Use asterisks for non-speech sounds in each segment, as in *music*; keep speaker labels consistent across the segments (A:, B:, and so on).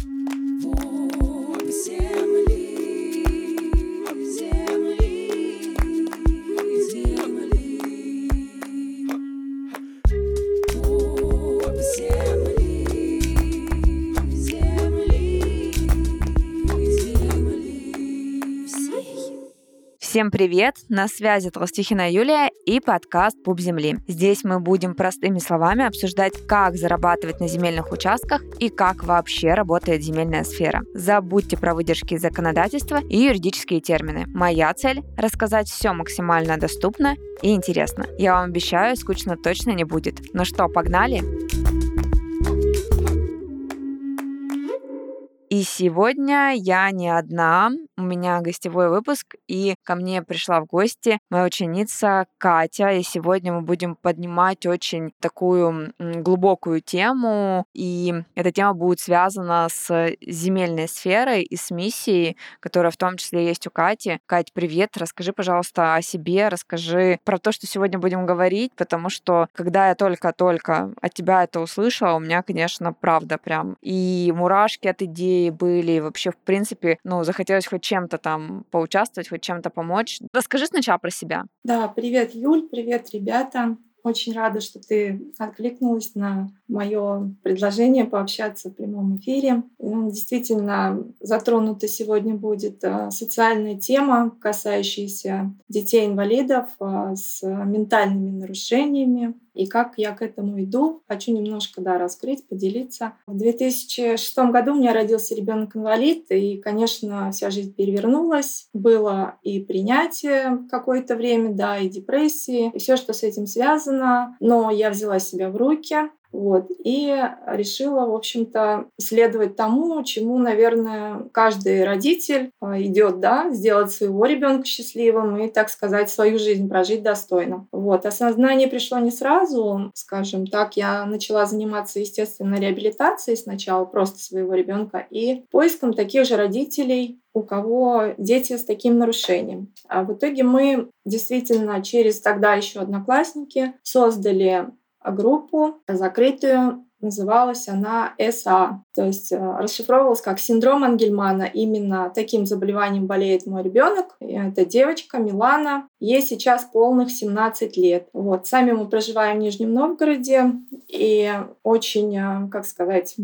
A: you Всем привет! На связи Толстихина Юлия и подкаст «Пуп земли». Здесь мы будем простыми словами обсуждать, как зарабатывать на земельных участках и как вообще работает земельная сфера. Забудьте про выдержки законодательства и юридические термины. Моя цель — рассказать все максимально доступно и интересно. Я вам обещаю, скучно точно не будет. Ну что, погнали? И сегодня я не одна, у меня гостевой выпуск, и ко мне пришла в гости моя ученица Катя, и сегодня мы будем поднимать очень такую глубокую тему, и эта тема будет связана с земельной сферой и с миссией, которая в том числе есть у Кати. Кать, привет, расскажи, пожалуйста, о себе, расскажи про то, что сегодня будем говорить, потому что когда я только-только от тебя это услышала, у меня, конечно, правда прям и мурашки от идеи были, вообще, в принципе, ну, захотелось хоть чем-то там поучаствовать, хоть чем-то помочь. Расскажи сначала про себя.
B: Да, привет, Юль, привет, ребята. Очень рада, что ты откликнулась на мое предложение пообщаться в прямом эфире. Ну, действительно, затронута сегодня будет а, социальная тема, касающаяся детей-инвалидов а, с ментальными нарушениями. И как я к этому иду, хочу немножко да, раскрыть, поделиться. В 2006 году у меня родился ребенок-инвалид, и, конечно, вся жизнь перевернулась. Было и принятие какое-то время, да, и депрессии, и все, что с этим связано. Но я взяла себя в руки, вот. И решила, в общем-то, следовать тому, чему, наверное, каждый родитель а, идет, да, сделать своего ребенка счастливым и, так сказать, свою жизнь прожить достойно. Вот. Осознание пришло не сразу, скажем так, я начала заниматься, естественно, реабилитацией сначала просто своего ребенка и поиском таких же родителей, у кого дети с таким нарушением. А в итоге мы действительно через тогда еще одноклассники создали группу закрытую называлась она СА, то есть э, расшифровывалась как синдром Ангельмана. Именно таким заболеванием болеет мой ребенок. Это девочка Милана. Ей сейчас полных 17 лет. Вот. Сами мы проживаем в Нижнем Новгороде. И очень, э, как сказать,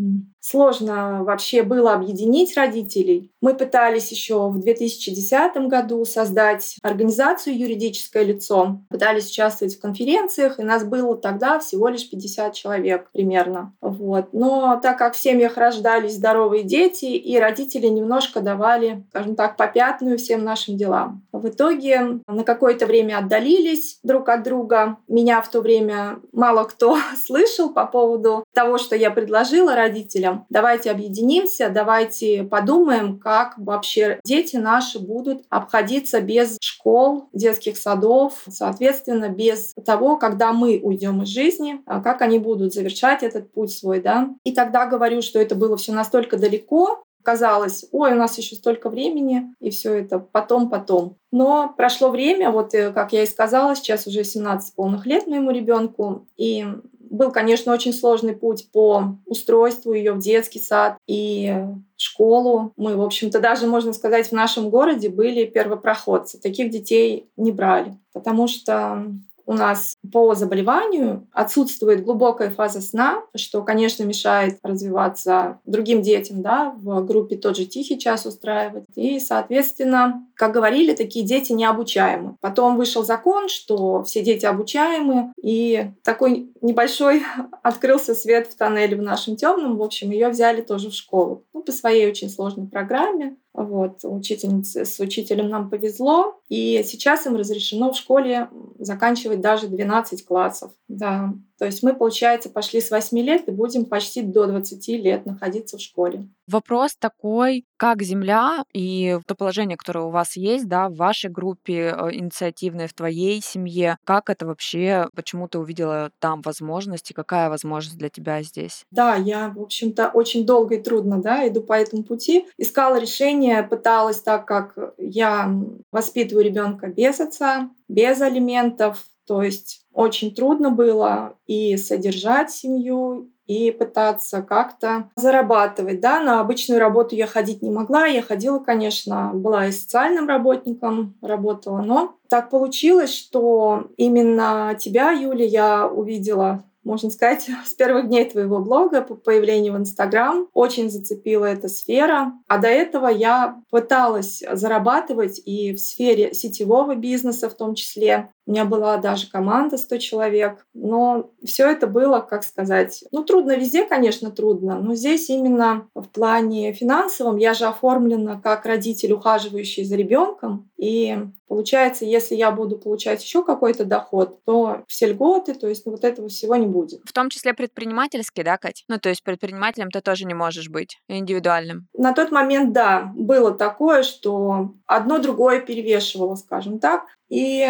B: сложно вообще было объединить родителей. Мы пытались еще в 2010 году создать организацию юридическое лицо. Пытались участвовать в конференциях, и нас было тогда всего лишь 50 человек примерно. Вот. Но так как в семьях рождались здоровые дети, и родители немножко давали, скажем так, попятную всем нашим делам. В итоге на какое-то время отдалились друг от друга. Меня в то время мало кто *laughs* слышал по поводу того, что я предложила родителям. Давайте объединимся, давайте подумаем, как вообще дети наши будут обходиться без школ, детских садов, соответственно, без того, когда мы уйдем из жизни, а как они будут завершать этот путь свой, да. И тогда говорю, что это было все настолько далеко, казалось, ой, у нас еще столько времени, и все это потом-потом. Но прошло время, вот э, как я и сказала, сейчас уже 17 полных лет моему ребенку, и был, конечно, очень сложный путь по устройству ее в детский сад и школу. Мы, в общем-то, даже, можно сказать, в нашем городе были первопроходцы. Таких детей не брали, потому что у нас по заболеванию отсутствует глубокая фаза сна, что, конечно, мешает развиваться другим детям, да, в группе тот же тихий час устраивать. И, соответственно, как говорили, такие дети необучаемы. Потом вышел закон, что все дети обучаемы, и такой небольшой *laughs* открылся свет в тоннеле в нашем темном. В общем, ее взяли тоже в школу. Ну, по своей очень сложной программе. Вот, учительница, с учителем нам повезло, и сейчас им разрешено в школе заканчивать даже 12 классов. Да. То есть мы, получается, пошли с 8 лет и будем почти до 20 лет находиться в школе.
A: Вопрос такой, как земля и то положение, которое у вас есть, да, в вашей группе э, инициативной, в твоей семье, как это вообще, почему ты увидела там возможности, какая возможность для тебя здесь?
B: Да, я, в общем-то, очень долго и трудно, да, иду по этому пути. Искала решение, пыталась, так как я воспитываю ребенка без отца, без алиментов, то есть очень трудно было и содержать семью, и пытаться как-то зарабатывать. Да, на обычную работу я ходить не могла. Я ходила, конечно, была и социальным работником, работала, но так получилось, что именно тебя, Юля, я увидела можно сказать, *laughs* с первых дней твоего блога по появлению в Инстаграм. Очень зацепила эта сфера. А до этого я пыталась зарабатывать и в сфере сетевого бизнеса в том числе. У меня была даже команда 100 человек. Но все это было, как сказать, ну трудно везде, конечно, трудно, но здесь именно в плане финансовом я же оформлена как родитель, ухаживающий за ребенком. И получается, если я буду получать еще какой-то доход, то все льготы, то есть ну, вот этого всего не будет.
A: В том числе предпринимательский, да, Кать? Ну, то есть предпринимателем ты тоже не можешь быть индивидуальным.
B: На тот момент, да, было такое, что одно другое перевешивало, скажем так. И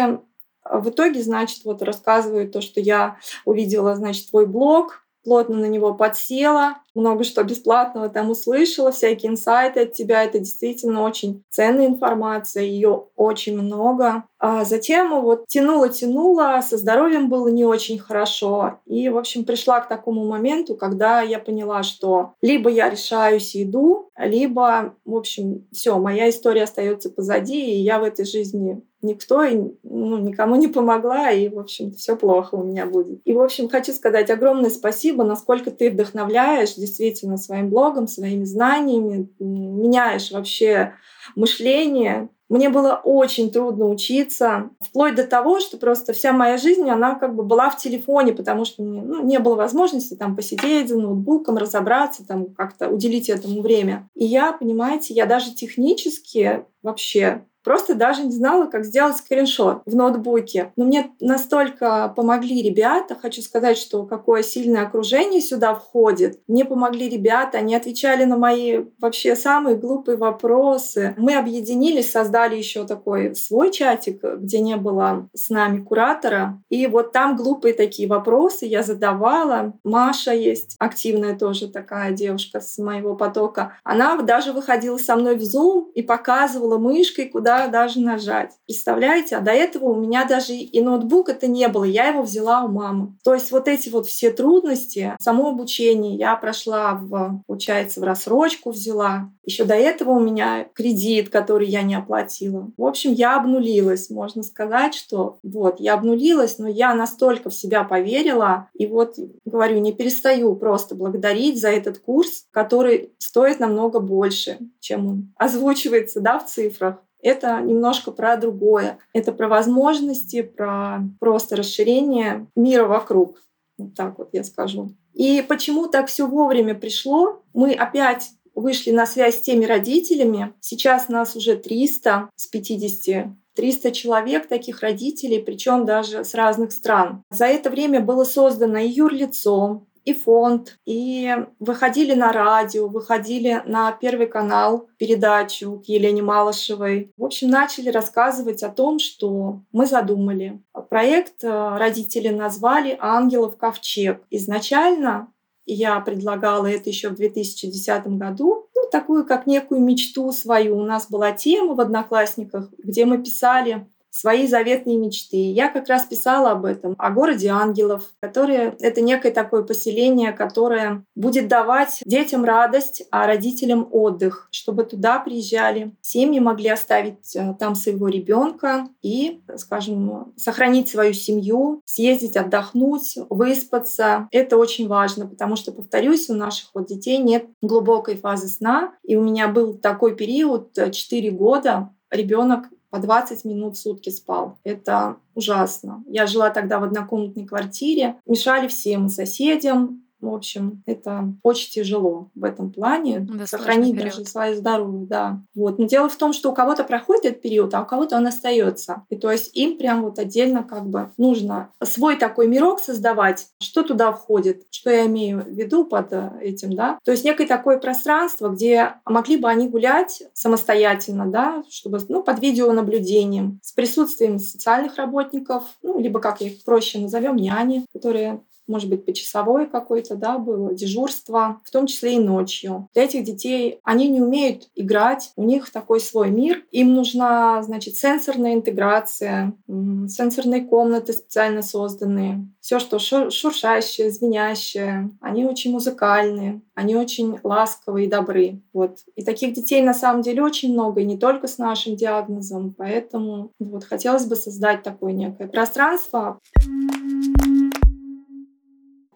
B: в итоге, значит, вот рассказываю то, что я увидела, значит, твой блог, плотно на него подсела, много что бесплатного там услышала, всякие инсайты от тебя. Это действительно очень ценная информация, ее очень много. А затем вот тянула-тянула, со здоровьем было не очень хорошо. И, в общем, пришла к такому моменту, когда я поняла, что либо я решаюсь и иду, либо, в общем, все, моя история остается позади, и я в этой жизни никто и ну, никому не помогла, и, в общем, все плохо у меня будет. И, в общем, хочу сказать огромное спасибо, насколько ты вдохновляешь действительно своим блогом, своими знаниями, меняешь вообще мышление. Мне было очень трудно учиться, вплоть до того, что просто вся моя жизнь, она как бы была в телефоне, потому что мне ну, не было возможности там посидеть за ноутбуком, разобраться, там как-то уделить этому время. И я, понимаете, я даже технически вообще Просто даже не знала, как сделать скриншот в ноутбуке. Но мне настолько помогли ребята. Хочу сказать, что какое сильное окружение сюда входит. Мне помогли ребята, они отвечали на мои вообще самые глупые вопросы. Мы объединились, создали еще такой свой чатик, где не было с нами куратора. И вот там глупые такие вопросы я задавала. Маша есть, активная тоже такая девушка с моего потока. Она даже выходила со мной в Zoom и показывала мышкой, куда даже нажать. Представляете? А до этого у меня даже и ноутбук это не было, я его взяла у мамы. То есть вот эти вот все трудности, само обучение я прошла в, получается, в рассрочку взяла. Еще до этого у меня кредит, который я не оплатила. В общем, я обнулилась. Можно сказать, что вот, я обнулилась, но я настолько в себя поверила. И вот, говорю, не перестаю просто благодарить за этот курс, который стоит намного больше, чем он озвучивается да, в цифрах это немножко про другое. Это про возможности, про просто расширение мира вокруг. Вот так вот я скажу. И почему так все вовремя пришло? Мы опять вышли на связь с теми родителями. Сейчас нас уже 300 с 50 300 человек таких родителей, причем даже с разных стран. За это время было создано и юрлицо, и фонд, и выходили на радио, выходили на Первый канал передачу к Елене Малышевой. В общем, начали рассказывать о том, что мы задумали. Проект э, родители назвали «Ангелов ковчег». Изначально я предлагала это еще в 2010 году, ну, такую как некую мечту свою. У нас была тема в «Одноклассниках», где мы писали свои заветные мечты. Я как раз писала об этом, о городе ангелов, которое это некое такое поселение, которое будет давать детям радость, а родителям отдых, чтобы туда приезжали. Семьи могли оставить э, там своего ребенка и, скажем, сохранить свою семью, съездить отдохнуть, выспаться. Это очень важно, потому что, повторюсь, у наших вот детей нет глубокой фазы сна. И у меня был такой период 4 э, года, ребенок по 20 минут в сутки спал. Это ужасно. Я жила тогда в однокомнатной квартире. Мешали всем соседям, в общем, это очень тяжело в этом плане. Да, сохранить даже свое здоровье, да. Вот. Но дело в том, что у кого-то проходит этот период, а у кого-то он остается. И то есть им прям вот отдельно как бы нужно свой такой мирок создавать, что туда входит, что я имею в виду под э, этим, да. То есть некое такое пространство, где могли бы они гулять самостоятельно, да, чтобы, ну, под видеонаблюдением, с присутствием социальных работников, ну, либо, как их проще назовем, няни, которые может быть, почасовой какой-то, да, было дежурство, в том числе и ночью. Для этих детей они не умеют играть, у них такой свой мир. Им нужна, значит, сенсорная интеграция, сенсорные комнаты специально созданные. Все, что шуршащее, звенящее. Они очень музыкальные, они очень ласковые и добры. Вот. И таких детей на самом деле очень много, и не только с нашим диагнозом. Поэтому вот хотелось бы создать такое некое пространство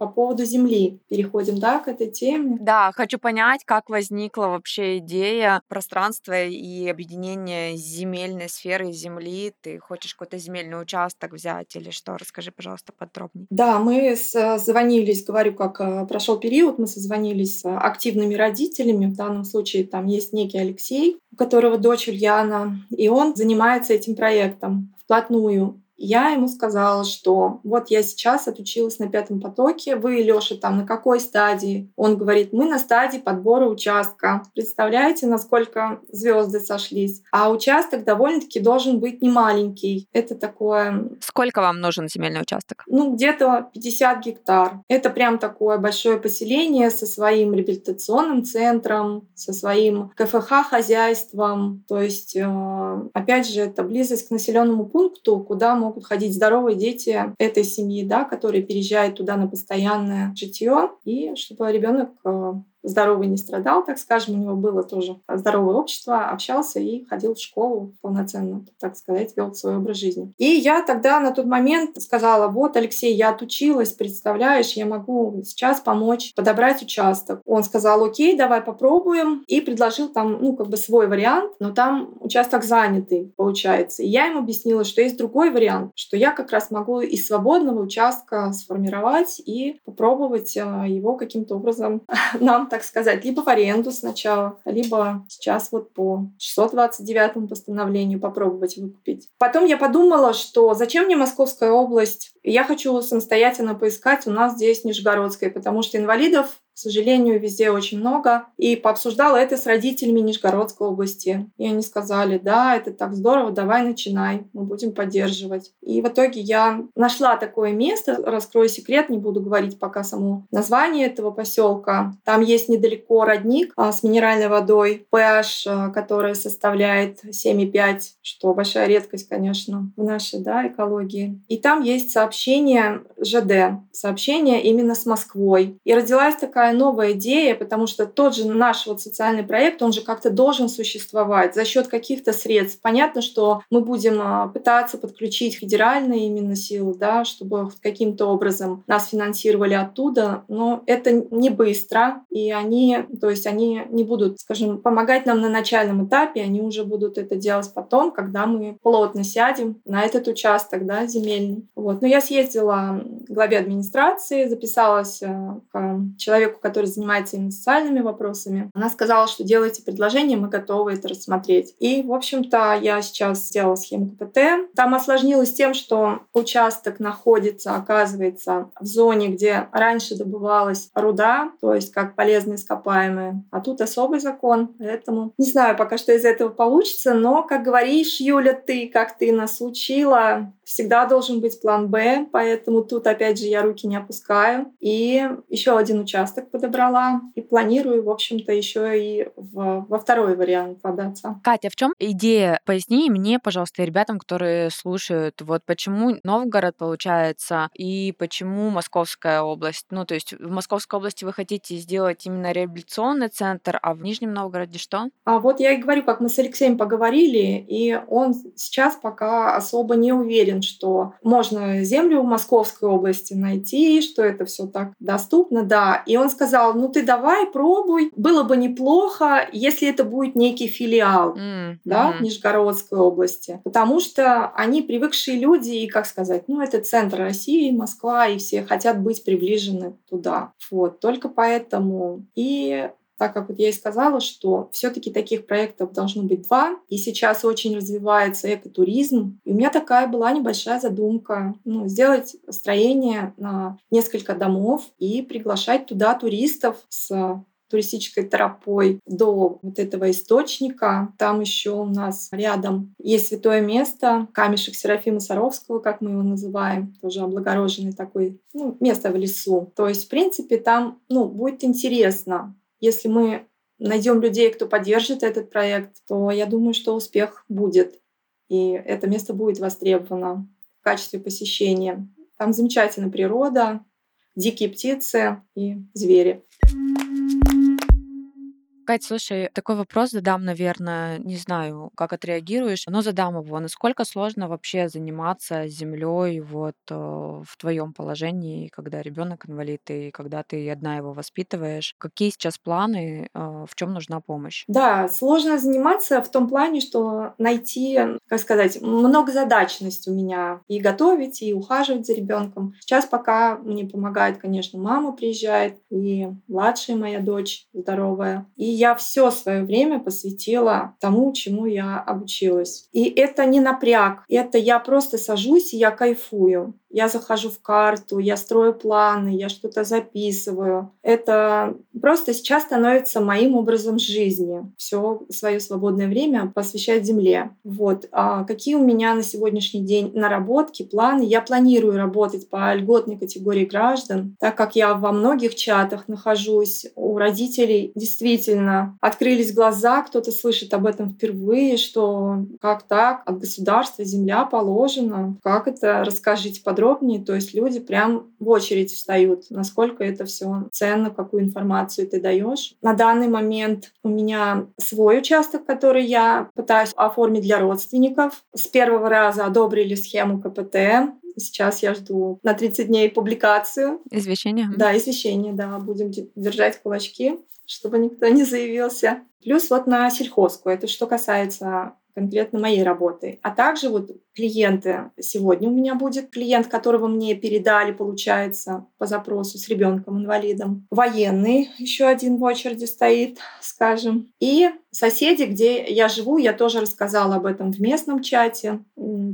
B: по поводу Земли. Переходим, да, к этой теме.
A: Да, хочу понять, как возникла вообще идея пространства и объединения земельной сферы Земли. Ты хочешь какой-то земельный участок взять или что? Расскажи, пожалуйста, подробнее.
B: Да, мы созвонились, говорю, как э, прошел период, мы созвонились с активными родителями. В данном случае там есть некий Алексей, у которого дочь Ульяна, и он занимается этим проектом вплотную. Я ему сказала, что вот я сейчас отучилась на пятом потоке, вы, Лёша, там на какой стадии? Он говорит, мы на стадии подбора участка. Представляете, насколько звезды сошлись? А участок довольно-таки должен быть не маленький. Это такое...
A: Сколько вам нужен земельный участок?
B: Ну, где-то 50 гектар. Это прям такое большое поселение со своим реабилитационным центром, со своим КФХ-хозяйством. То есть, э, опять же, это близость к населенному пункту, куда могут ходить здоровые дети этой семьи, да, которые переезжают туда на постоянное житье, и чтобы ребенок э, здоровый не страдал, так скажем, у него было тоже здоровое общество, общался и ходил в школу полноценно, так сказать, вел свой образ жизни. И я тогда на тот момент сказала, вот, Алексей, я отучилась, представляешь, я могу сейчас помочь подобрать участок. Он сказал, окей, давай попробуем, и предложил там, ну, как бы свой вариант, но там участок занятый, получается. И я ему объяснила, что есть другой вариант, что я как раз могу из свободного участка сформировать и попробовать а, его каким-то образом *laughs* нам так сказать, либо в аренду сначала, либо сейчас вот по 629 постановлению попробовать выкупить. Потом я подумала, что зачем мне Московская область? Я хочу самостоятельно поискать у нас здесь Нижегородская, потому что инвалидов к сожалению, везде очень много. И пообсуждала это с родителями Нижегородской области. И они сказали, да, это так здорово, давай начинай, мы будем поддерживать. И в итоге я нашла такое место, раскрою секрет, не буду говорить пока само название этого поселка. Там есть недалеко родник а, с минеральной водой, pH, а, который составляет 7,5, что большая редкость, конечно, в нашей да, экологии. И там есть сообщение ЖД, сообщение именно с Москвой. И родилась такая такая новая идея, потому что тот же наш вот социальный проект, он же как-то должен существовать за счет каких-то средств. Понятно, что мы будем а, пытаться подключить федеральные именно силы, да, чтобы каким-то образом нас финансировали оттуда, но это не быстро, и они, то есть они не будут, скажем, помогать нам на начальном этапе, они уже будут это делать потом, когда мы плотно сядем на этот участок, да, земельный. Вот. Но я съездила к главе администрации, записалась а, к человеку, человеку, который занимается именно социальными вопросами. Она сказала, что делайте предложение, мы готовы это рассмотреть. И, в общем-то, я сейчас сделала схему КПТ. Там осложнилось тем, что участок находится, оказывается, в зоне, где раньше добывалась руда, то есть как полезные ископаемые. А тут особый закон, поэтому не знаю пока, что из этого получится, но, как говоришь, Юля, ты, как ты нас учила, всегда должен быть план Б, поэтому тут, опять же, я руки не опускаю. И еще один участок подобрала и планирую, в общем-то, еще и в, во второй вариант податься.
A: Катя, в чем идея? Поясни мне, пожалуйста, ребятам, которые слушают, вот почему Новгород получается и почему Московская область? Ну, то есть в Московской области вы хотите сделать именно реабилитационный центр, а в Нижнем Новгороде что?
B: А вот я и говорю, как мы с Алексеем поговорили, и он сейчас пока особо не уверен, что можно землю в Московской области найти, что это все так доступно, да. И он сказал, ну ты давай, пробуй. Было бы неплохо, если это будет некий филиал mm-hmm. да, Нижегородской области. Потому что они привыкшие люди, и, как сказать, ну это центр России, Москва, и все хотят быть приближены туда. Вот, только поэтому. И так как вот я и сказала, что все-таки таких проектов должно быть два, и сейчас очень развивается экотуризм. И у меня такая была небольшая задумка, ну, сделать строение на несколько домов и приглашать туда туристов с туристической тропой до вот этого источника. Там еще у нас рядом есть святое место, камешек Серафима Саровского, как мы его называем, тоже облагороженный такой, ну, место в лесу. То есть, в принципе, там, ну, будет интересно. Если мы найдем людей, кто поддержит этот проект, то я думаю, что успех будет. И это место будет востребовано в качестве посещения. Там замечательная природа, дикие птицы и звери.
A: Кать, слушай, такой вопрос задам, наверное, не знаю, как отреагируешь, но задам его. Насколько сложно вообще заниматься землей вот э, в твоем положении, когда ребенок инвалид и когда ты одна его воспитываешь? Какие сейчас планы, э, в чем нужна помощь?
B: Да, сложно заниматься в том плане, что найти, как сказать, многозадачность у меня и готовить, и ухаживать за ребенком. Сейчас пока мне помогает, конечно, мама приезжает, и младшая моя дочь здоровая. И я все свое время посвятила тому, чему я обучилась. И это не напряг, это я просто сажусь и я кайфую. Я захожу в карту, я строю планы, я что-то записываю. Это просто сейчас становится моим образом жизни. Все свое свободное время посвящать земле. Вот. А какие у меня на сегодняшний день наработки, планы? Я планирую работать по льготной категории граждан, так как я во многих чатах нахожусь. У родителей действительно открылись глаза, кто-то слышит об этом впервые, что как так, от государства земля положена. Как это? Расскажите подробнее подробнее, то есть люди прям в очередь встают, насколько это все ценно, какую информацию ты даешь. На данный момент у меня свой участок, который я пытаюсь оформить для родственников. С первого раза одобрили схему КПТ, Сейчас я жду на 30 дней публикацию.
A: Извещение?
B: Да, извещение, да. Будем держать кулачки, чтобы никто не заявился. Плюс вот на сельхозку. Это что касается конкретно моей работы. А также вот клиенты. Сегодня у меня будет клиент, которого мне передали, получается, по запросу с ребенком-инвалидом. Военный еще один в очереди стоит, скажем. И соседи, где я живу, я тоже рассказала об этом в местном чате.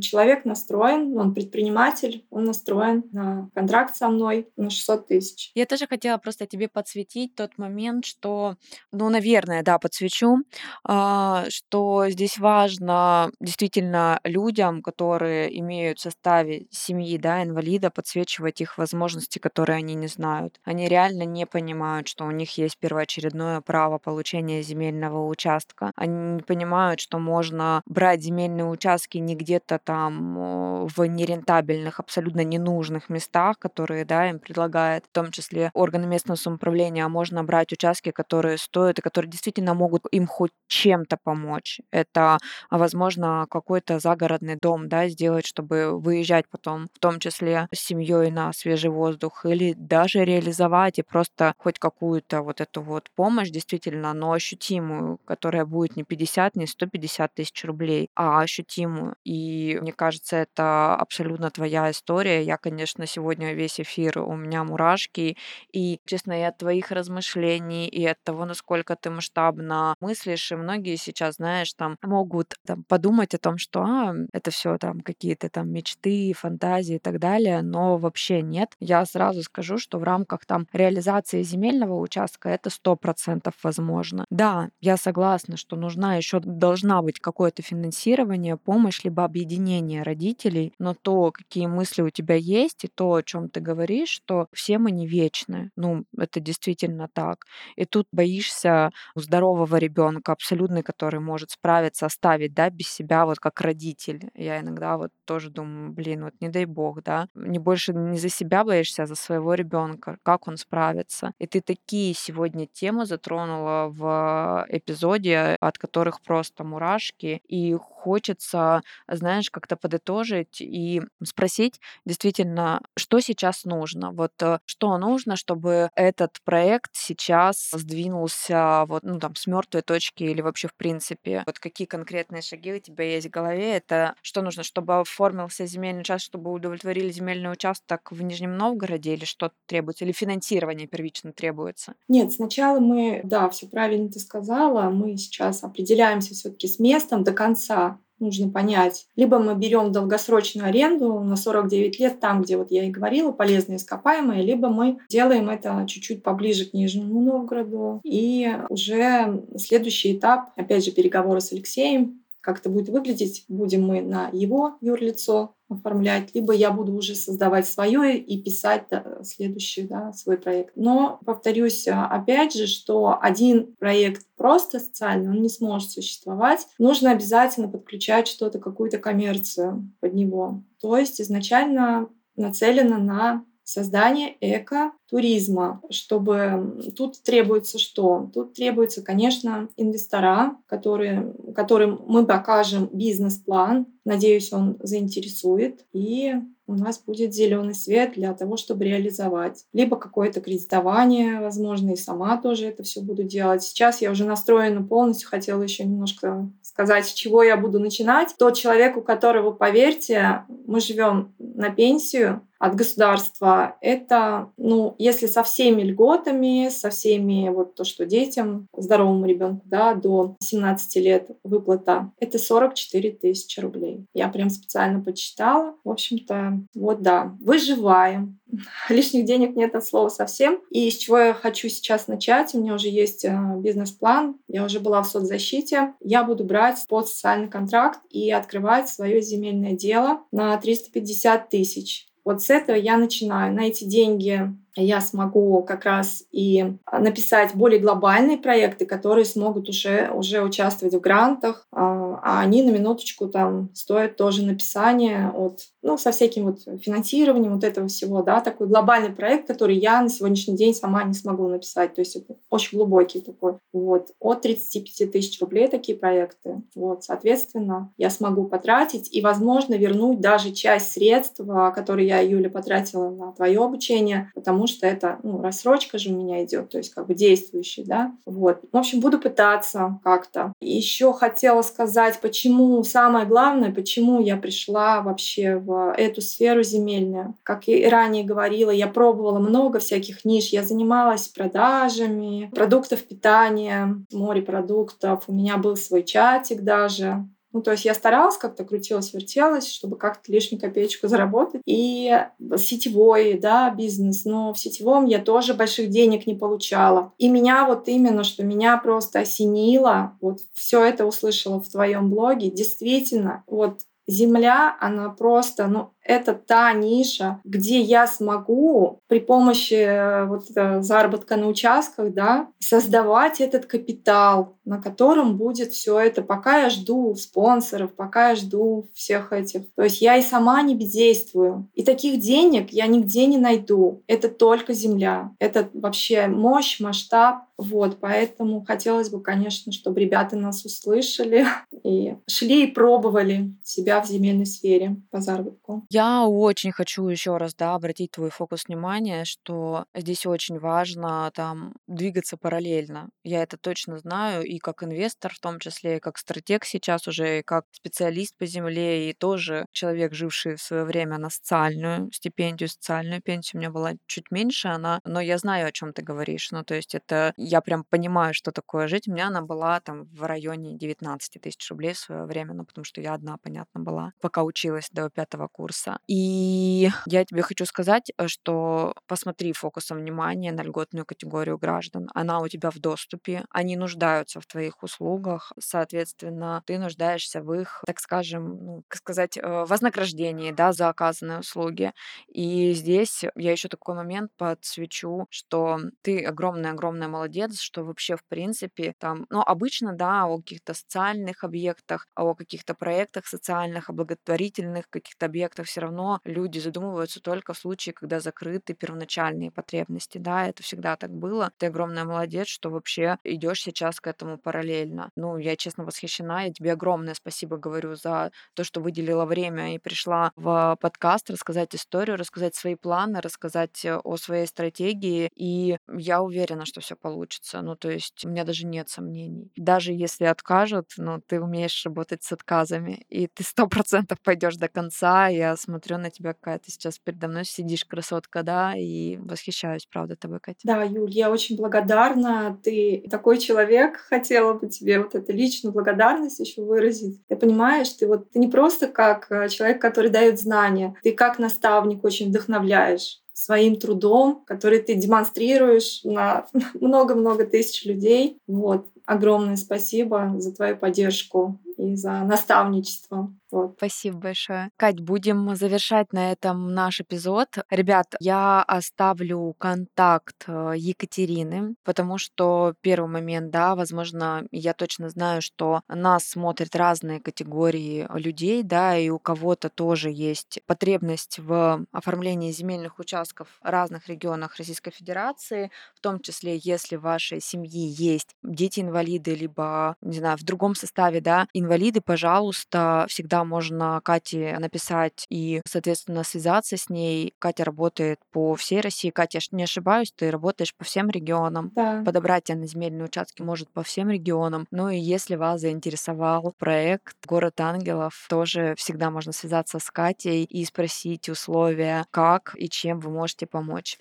B: Человек настроен, он предприниматель, он настроен на контракт со мной на 600 тысяч.
A: Я тоже хотела просто тебе подсветить тот момент, что, ну, наверное, да, подсвечу, а, что здесь важно действительно людям, которые имеют в составе семьи, да, инвалида, подсвечивать их возможности, которые они не знают. Они реально не понимают, что у них есть первоочередное право получения земельного участка. Они не понимают, что можно брать земельные участки не где-то там в нерентабельных, абсолютно ненужных местах, которые, да, им предлагает в том числе органы местного самоуправления, а можно брать участки, которые стоят и которые действительно могут им хоть чем-то помочь. Это, возможно, какой-то загородный дом, да, сделать, чтобы выезжать потом, в том числе с семьей на свежий воздух, или даже реализовать и просто хоть какую-то вот эту вот помощь, действительно, но ощутимую, которая будет не 50, не 150 тысяч рублей, а ощутимую. И мне кажется, это абсолютно твоя история. Я, конечно, сегодня весь эфир у меня мурашки, и, честно, и от твоих размышлений, и от того, насколько ты масштабно мыслишь, и многие сейчас, знаешь, там могут там, подумать о том, что а, это все там какие-то там мечты, фантазии и так далее, но вообще нет. Я сразу скажу, что в рамках там реализации земельного участка это сто процентов возможно. Да, я согласна, что нужна еще должна быть какое-то финансирование, помощь либо объединение родителей, но то, какие мысли у тебя есть и то, о чем ты говоришь, что все мы не вечны. Ну, это действительно так. И тут боишься здорового ребенка, абсолютный, который может справиться, оставить, да, без себя вот как родитель я иногда вот тоже думаю, блин, вот не дай бог, да, не больше не за себя боишься, а за своего ребенка, как он справится. И ты такие сегодня темы затронула в эпизоде, от которых просто мурашки, и хочется, знаешь, как-то подытожить и спросить действительно, что сейчас нужно, вот э, что нужно, чтобы этот проект сейчас сдвинулся вот, ну, там, с мертвой точки или вообще в принципе, вот какие конкретные шаги у тебя есть в голове, это что нужно, чтобы оформился земельный участок, чтобы удовлетворили земельный участок в Нижнем Новгороде или что требуется, или финансирование первично требуется?
B: Нет, сначала мы, да, все правильно ты сказала, мы сейчас определяемся все-таки с местом до конца нужно понять. Либо мы берем долгосрочную аренду на 49 лет, там, где вот я и говорила, полезные ископаемые, либо мы делаем это чуть-чуть поближе к Нижнему Новгороду. И уже следующий этап, опять же, переговоры с Алексеем, как это будет выглядеть, будем мы на его юрлицо оформлять, либо я буду уже создавать свое и писать следующий да, свой проект. Но повторюсь а, опять же, что один проект просто социальный, он не сможет существовать. Нужно обязательно подключать что-то, какую-то коммерцию под него. То есть изначально нацелено на создание эко-туризма, чтобы тут требуется что? Тут требуется, конечно, инвестора, которые, которым мы покажем бизнес-план. Надеюсь, он заинтересует. И у нас будет зеленый свет для того, чтобы реализовать. Либо какое-то кредитование, возможно, и сама тоже это все буду делать. Сейчас я уже настроена полностью, хотела еще немножко сказать, с чего я буду начинать. Тот человек, у которого, поверьте, мы живем на пенсию, от государства. Это, ну, если со всеми льготами, со всеми вот то, что детям, здоровому ребенку, да, до 17 лет выплата, это 44 тысячи рублей. Я прям специально почитала. В общем-то, вот да, выживаем. *laughs* Лишних денег нет от слова совсем. И с чего я хочу сейчас начать? У меня уже есть э, бизнес-план. Я уже была в соцзащите. Я буду брать под социальный контракт и открывать свое земельное дело на 350 тысяч. Вот с этого я начинаю. На эти деньги я смогу как раз и написать более глобальные проекты, которые смогут уже, уже участвовать в грантах, а, а они на минуточку там стоят тоже написания от, ну, со всяким вот финансированием вот этого всего, да, такой глобальный проект, который я на сегодняшний день сама не смогу написать, то есть это очень глубокий такой, вот, от 35 тысяч рублей такие проекты, вот, соответственно, я смогу потратить и, возможно, вернуть даже часть средств, которые я, Юля, потратила на твое обучение, потому что это ну, рассрочка же у меня идет, то есть как бы действующий, да. Вот. В общем, буду пытаться как-то. Еще хотела сказать, почему, самое главное, почему я пришла вообще в эту сферу земельную. Как и ранее говорила, я пробовала много всяких ниш, я занималась продажами продуктов питания, морепродуктов, у меня был свой чатик даже, ну, то есть я старалась как-то крутилась, вертелась, чтобы как-то лишнюю копеечку заработать. И сетевой, да, бизнес, но в сетевом я тоже больших денег не получала. И меня вот именно, что меня просто осенило, вот все это услышала в твоем блоге, действительно, вот земля, она просто, ну, это та ниша, где я смогу при помощи э, вот заработка на участках, да, создавать этот капитал, на котором будет все это, пока я жду спонсоров, пока я жду всех этих. То есть я и сама не бездействую. И таких денег я нигде не найду. Это только земля. Это вообще мощь, масштаб. Вот, поэтому хотелось бы, конечно, чтобы ребята нас услышали *laughs* и шли и пробовали себя в земельной сфере по заработку.
A: Я очень хочу еще раз, да, обратить твой фокус внимания, что здесь очень важно там двигаться параллельно. Я это точно знаю и как инвестор в том числе, и как стратег сейчас уже, и как специалист по земле, и тоже человек, живший в свое время на социальную стипендию, социальную пенсию. У меня была чуть меньше она, но я знаю, о чем ты говоришь. Ну, то есть это я прям понимаю, что такое жить. У меня она была там в районе 19 тысяч рублей в свое время, ну, потому что я одна, понятно, была, пока училась до пятого курса бизнеса. И я тебе хочу сказать, э, что посмотри фокусом внимания на льготную категорию граждан. Она у тебя в доступе, они нуждаются в твоих услугах, соответственно, ты нуждаешься в их, так скажем, ну, как сказать, э, вознаграждении, да, за оказанные услуги. И здесь я еще такой момент подсвечу, что ты огромная-огромная молодец, что вообще, в принципе, там, ну, обычно, да, о каких-то социальных объектах, о каких-то проектах социальных, о благотворительных каких-то объектах все равно люди задумываются только в случае, когда закрыты первоначальные потребности, да, это всегда так было. Ты огромная молодец, что вообще идешь сейчас к этому параллельно. Ну, я честно восхищена, я тебе огромное спасибо говорю за то, что выделила время и пришла в подкаст рассказать историю, рассказать свои планы, рассказать э, о своей стратегии, и я уверена, что все получится. Ну, то есть у меня даже нет сомнений. Даже если откажут, ну, ты умеешь работать с отказами, и ты сто процентов пойдешь до конца, я смотрю на тебя, какая ты сейчас передо мной сидишь, красотка, да, и восхищаюсь, правда, тобой, Катя.
B: Да, Юль, я очень благодарна. Ты такой человек, хотела бы тебе вот эту личную благодарность еще выразить. Ты понимаешь, ты вот ты не просто как э, человек, который дает знания, ты как наставник очень вдохновляешь своим трудом, который ты демонстрируешь на *laughs* много-много тысяч людей. Вот. Огромное спасибо за твою поддержку и за наставничество. Вот.
A: Спасибо большое. Кать, будем завершать на этом наш эпизод. Ребят, я оставлю контакт э, Екатерины, потому что первый момент, да, возможно, я точно знаю, что нас смотрят разные категории людей, да, и у кого-то тоже есть потребность в оформлении земельных участков в разных регионах Российской Федерации, в том числе, если в вашей семье есть дети-инвалиды, либо, не знаю, в другом составе, да, инвалиды, пожалуйста, всегда можно Кате написать и, соответственно, связаться с ней. Катя работает по всей России. Катя, не ошибаюсь, ты работаешь по всем регионам.
B: Да.
A: Подобрать тебя на земельные участки может по всем регионам. Ну и если вас заинтересовал проект «Город ангелов», тоже всегда можно связаться с Катей и спросить условия, как и чем вы можете помочь.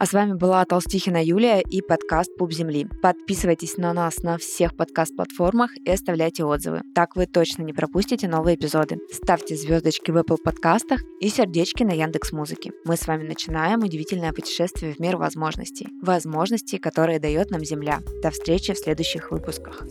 A: А с вами была Толстихина Юлия и подкаст «Пуп земли». Подписывайтесь на нас на всех подкаст-платформах и оставляйте отзывы. Так вы точно не пропустите новые эпизоды. Ставьте звездочки в Apple подкастах и сердечки на Яндекс Музыке. Мы с вами начинаем удивительное путешествие в мир возможностей. Возможностей, которые дает нам Земля. До встречи в следующих выпусках.